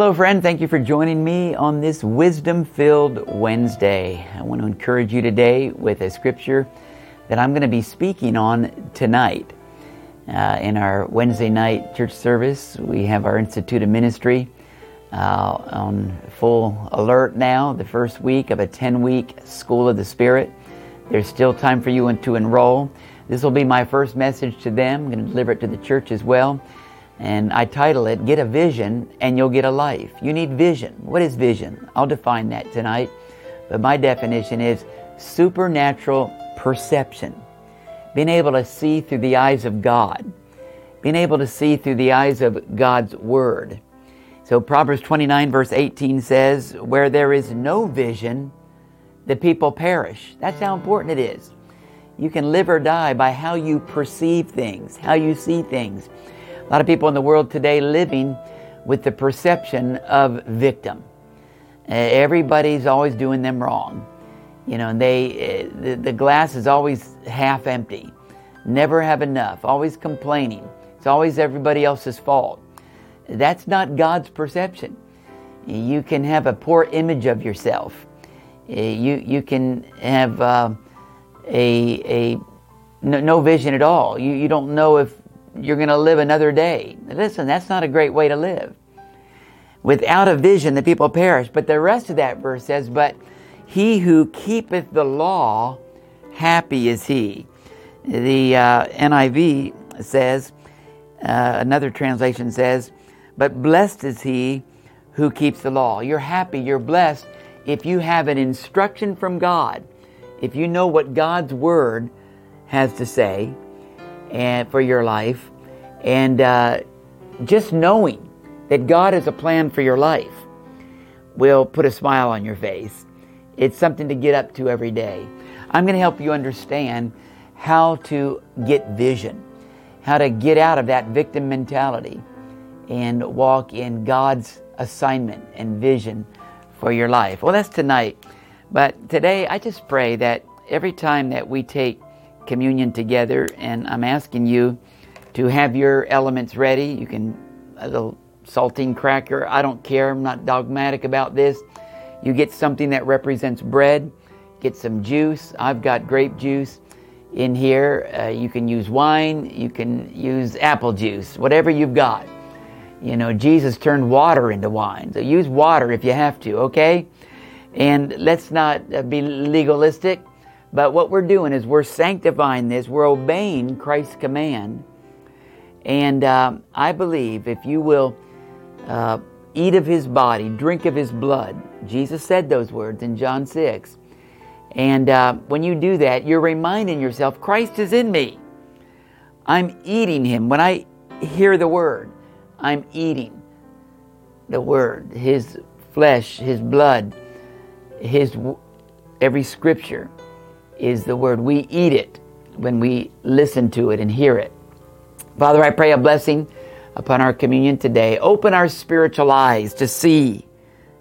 Hello, friend. Thank you for joining me on this wisdom filled Wednesday. I want to encourage you today with a scripture that I'm going to be speaking on tonight. Uh, in our Wednesday night church service, we have our Institute of Ministry uh, on full alert now, the first week of a 10 week School of the Spirit. There's still time for you to enroll. This will be my first message to them. I'm going to deliver it to the church as well. And I title it, Get a Vision and You'll Get a Life. You need vision. What is vision? I'll define that tonight. But my definition is supernatural perception. Being able to see through the eyes of God. Being able to see through the eyes of God's Word. So Proverbs 29 verse 18 says, Where there is no vision, the people perish. That's how important it is. You can live or die by how you perceive things, how you see things. A lot of people in the world today living with the perception of victim. Uh, everybody's always doing them wrong. You know, and they uh, the, the glass is always half empty. Never have enough. Always complaining. It's always everybody else's fault. That's not God's perception. You can have a poor image of yourself. Uh, you you can have uh, a a no, no vision at all. You you don't know if you're going to live another day. Listen, that's not a great way to live. Without a vision, the people perish. But the rest of that verse says, But he who keepeth the law, happy is he. The uh, NIV says, uh, another translation says, But blessed is he who keeps the law. You're happy, you're blessed if you have an instruction from God, if you know what God's word has to say, and for your life, and uh, just knowing that God has a plan for your life will put a smile on your face. It's something to get up to every day. I'm going to help you understand how to get vision, how to get out of that victim mentality and walk in God's assignment and vision for your life. Well, that's tonight. But today, I just pray that every time that we take communion together, and I'm asking you to have your elements ready. You can, a little saltine cracker, I don't care, I'm not dogmatic about this. You get something that represents bread, get some juice. I've got grape juice in here. Uh, you can use wine, you can use apple juice, whatever you've got. You know, Jesus turned water into wine. So use water if you have to, okay? And let's not uh, be legalistic. But what we're doing is we're sanctifying this, we're obeying Christ's command. And uh, I believe if you will uh, eat of his body, drink of his blood, Jesus said those words in John 6. And uh, when you do that, you're reminding yourself, Christ is in me. I'm eating him. When I hear the word, I'm eating the word, his flesh, his blood, his every scripture is the word. We eat it when we listen to it and hear it. Father, I pray a blessing upon our communion today. Open our spiritual eyes to see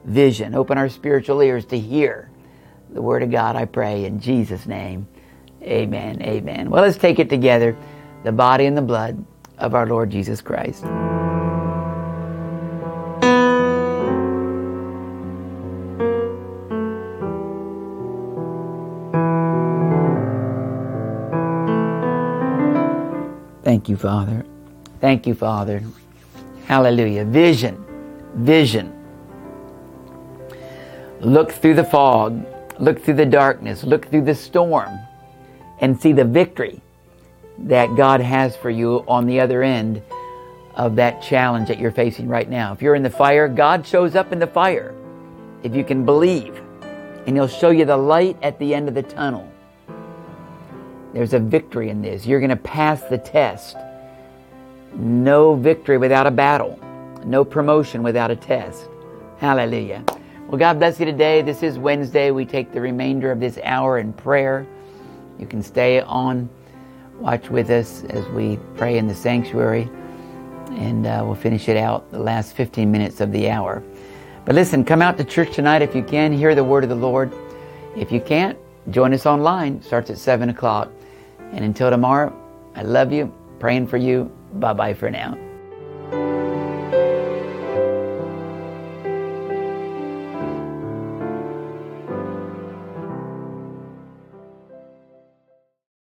vision. Open our spiritual ears to hear the Word of God, I pray, in Jesus' name. Amen. Amen. Well, let's take it together the body and the blood of our Lord Jesus Christ. Thank you, Father. Thank you, Father. Hallelujah. Vision. Vision. Look through the fog. Look through the darkness. Look through the storm and see the victory that God has for you on the other end of that challenge that you're facing right now. If you're in the fire, God shows up in the fire. If you can believe, and He'll show you the light at the end of the tunnel. There's a victory in this. You're going to pass the test. No victory without a battle. No promotion without a test. Hallelujah. Well, God bless you today. This is Wednesday. We take the remainder of this hour in prayer. You can stay on, watch with us as we pray in the sanctuary, and uh, we'll finish it out the last 15 minutes of the hour. But listen, come out to church tonight if you can, hear the word of the Lord. If you can't, join us online. Starts at 7 o'clock. And until tomorrow, I love you, praying for you. Bye bye for now.